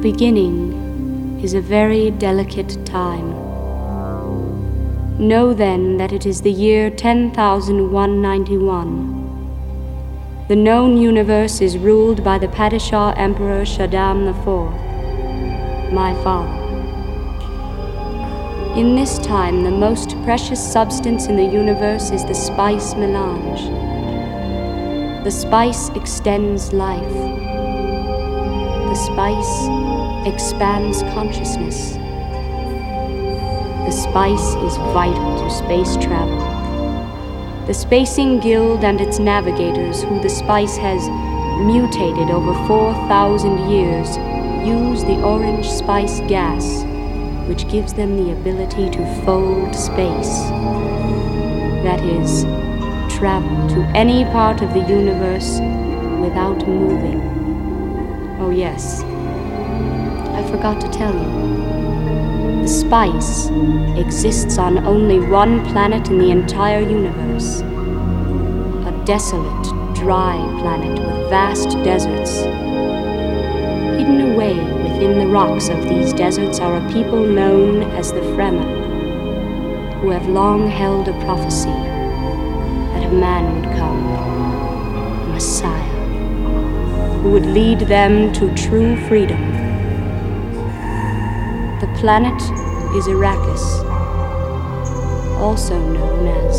beginning is a very delicate time. Know then that it is the year 10,191. The known universe is ruled by the Padishah Emperor Shaddam IV, my father. In this time, the most precious substance in the universe is the spice melange. The spice extends life. The spice expands consciousness. The spice is vital to space travel. The Spacing Guild and its navigators, who the spice has mutated over 4,000 years, use the orange spice gas which gives them the ability to fold space. That is, travel to any part of the universe without moving. Oh, yes, forgot to tell you. The spice exists on only one planet in the entire universe a desolate, dry planet with vast deserts. Hidden away within the rocks of these deserts are a people known as the Fremen, who have long held a prophecy that a man would come, a Messiah, who would lead them to true freedom. Planet is Arrakis, also known as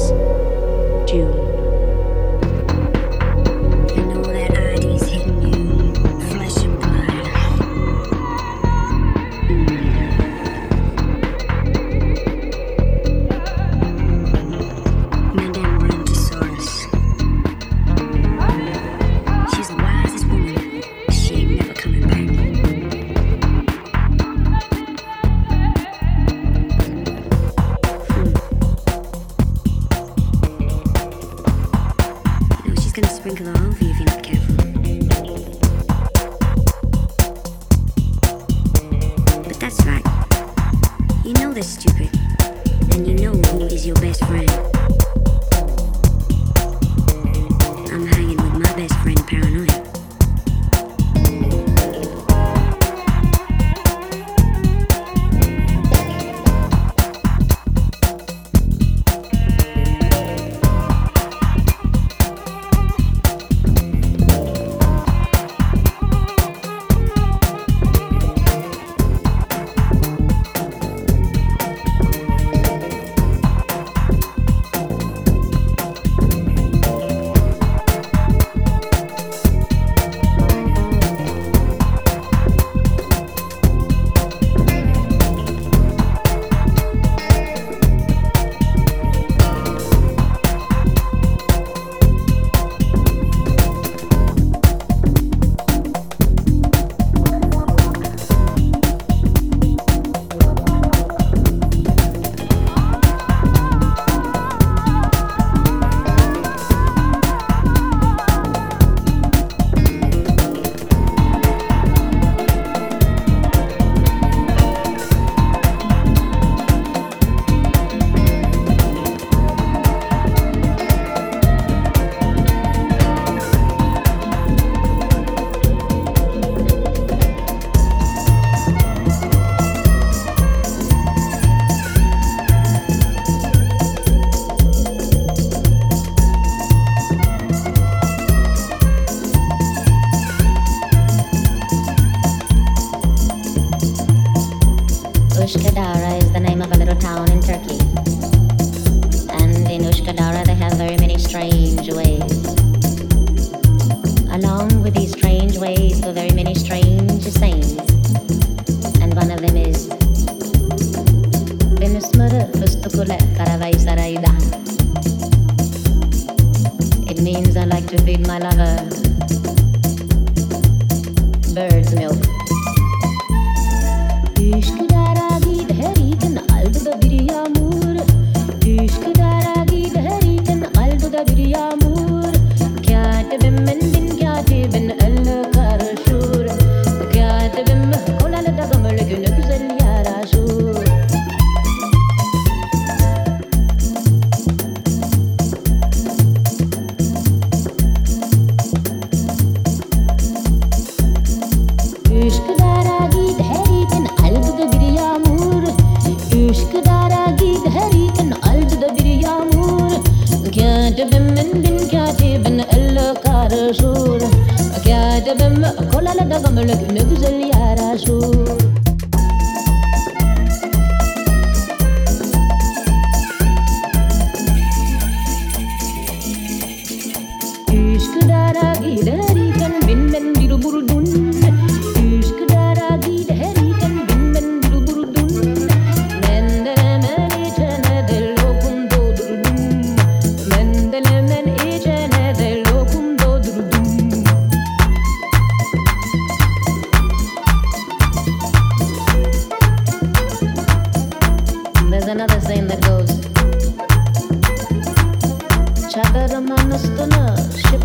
çadırımın üstünü şıp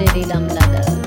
dedi damladı.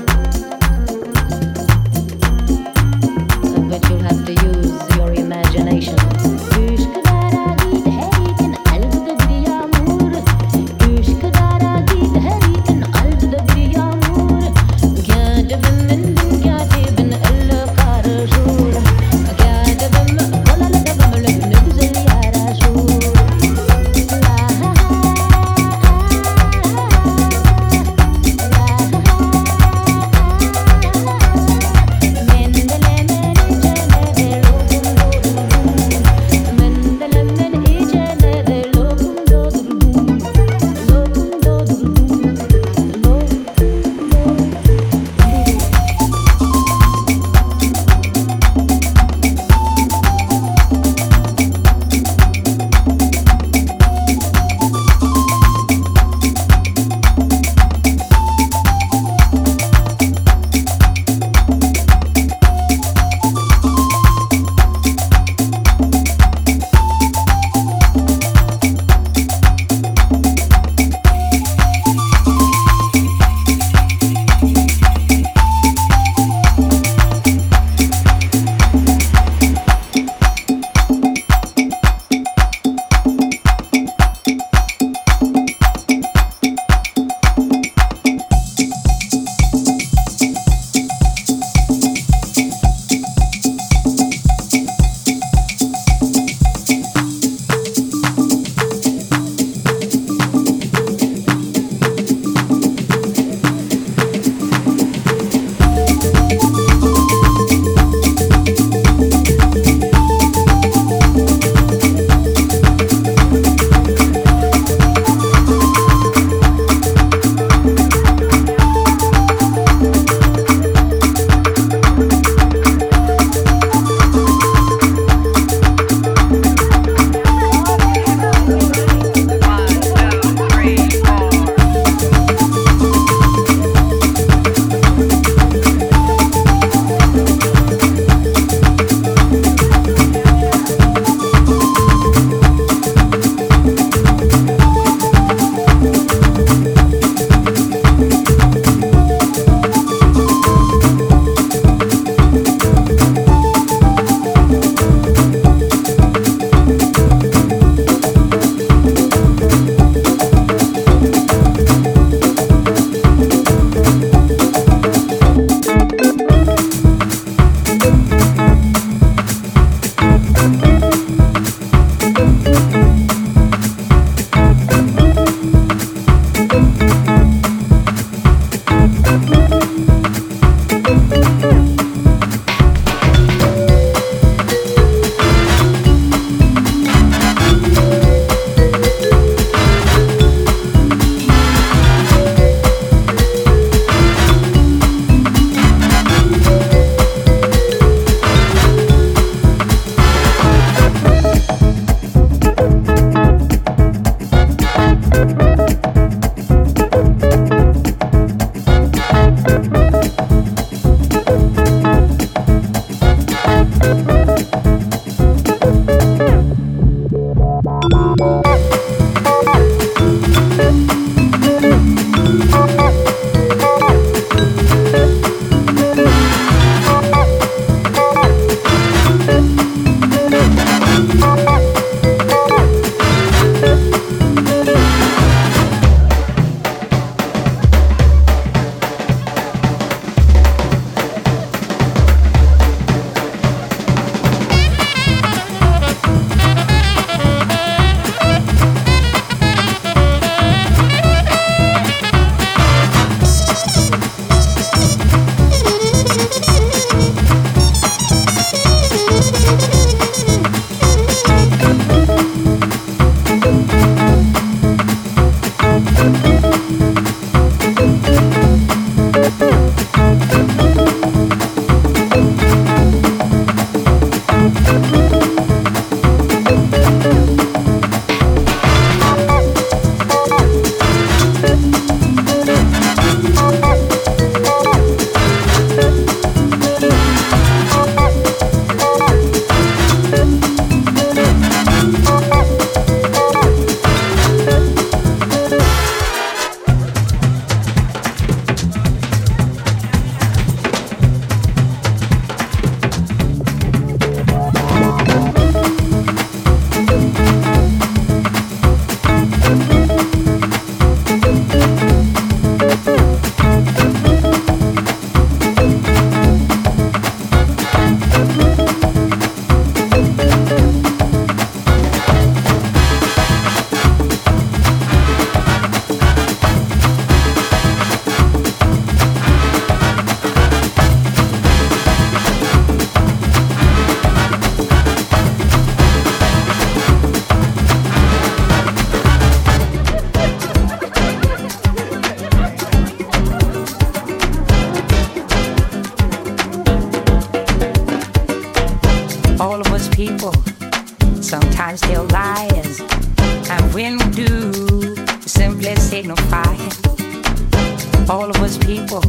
all of us people.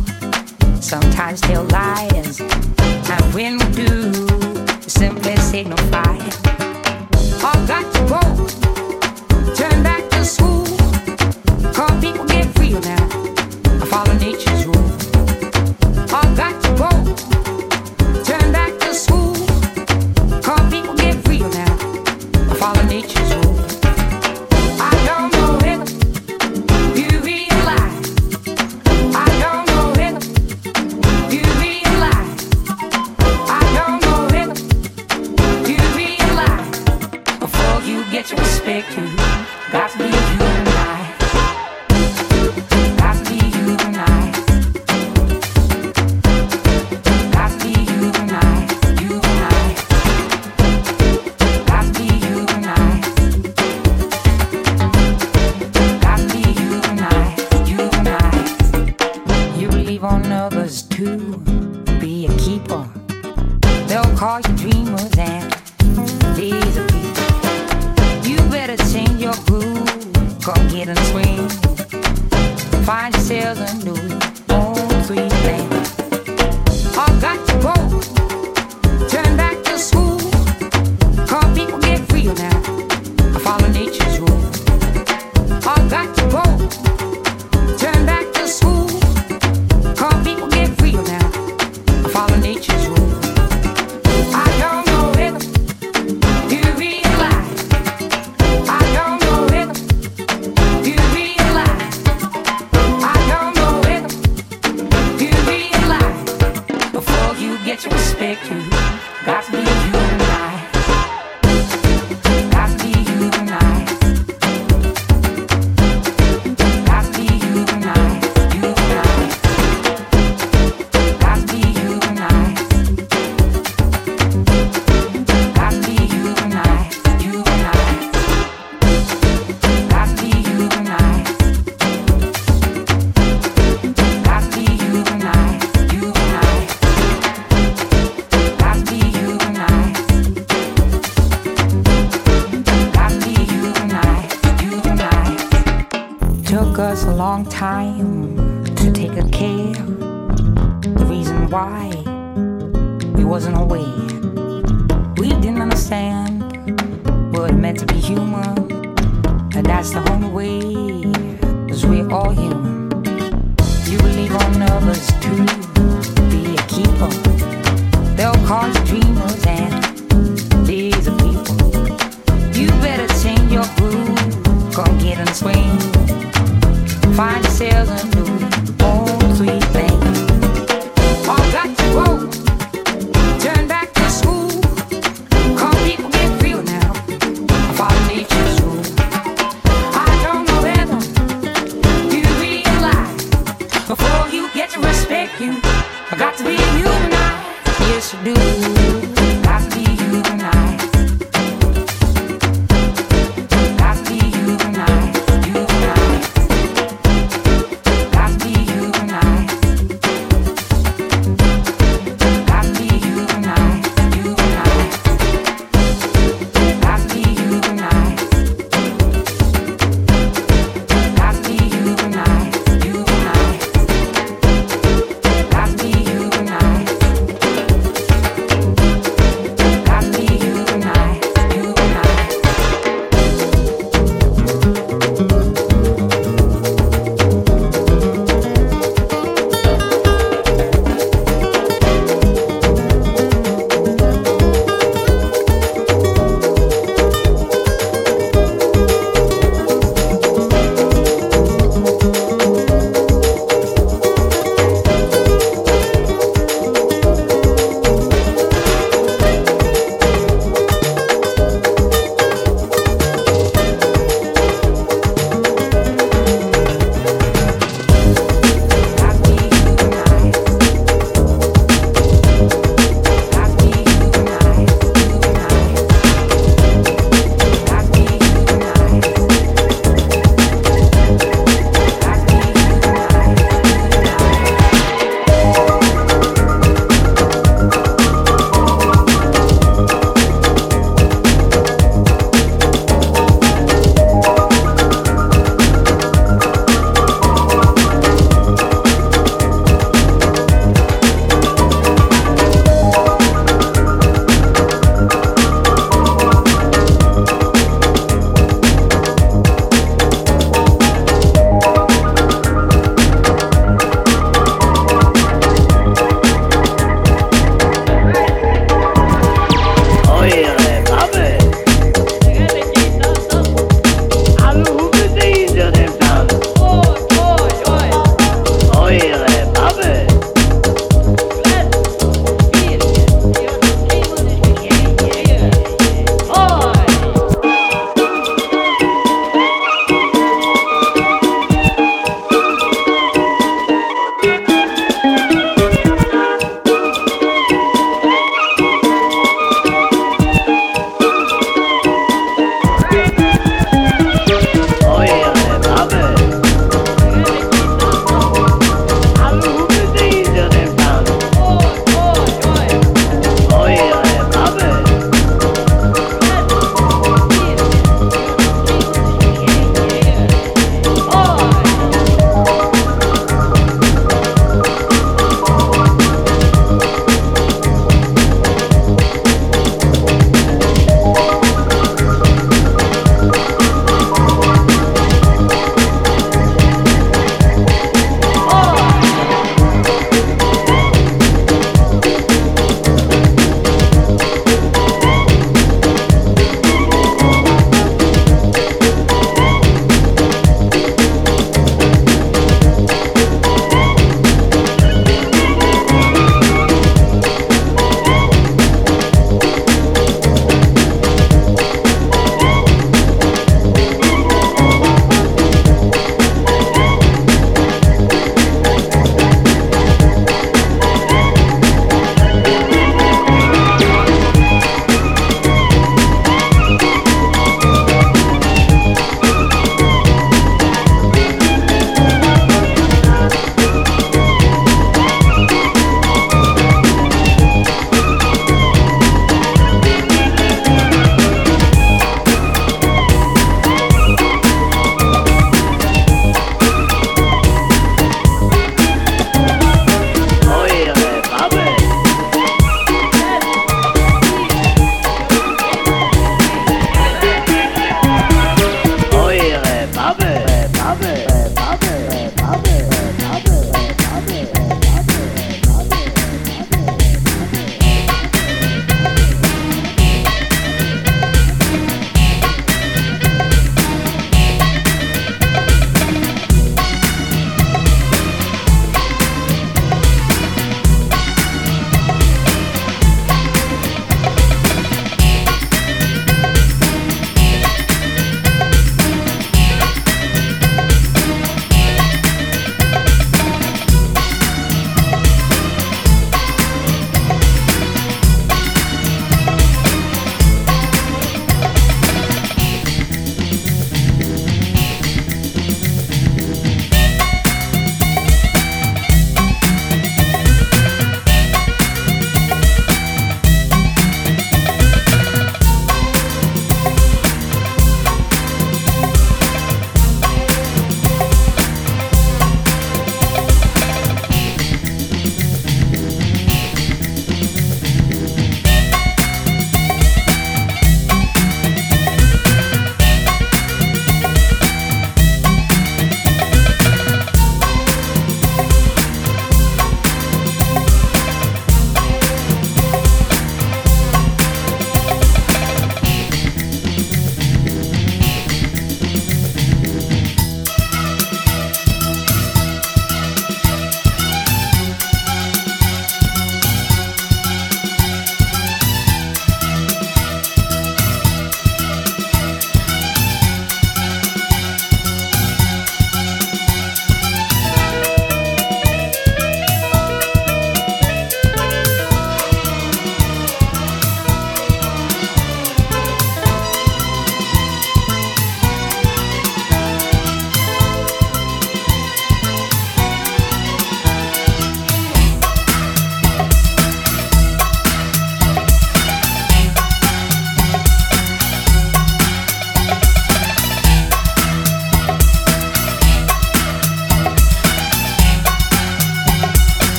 Sometimes they're and when we do, simply signify. All got to go, turn back to school. Call people get real now, I follow nature's rules.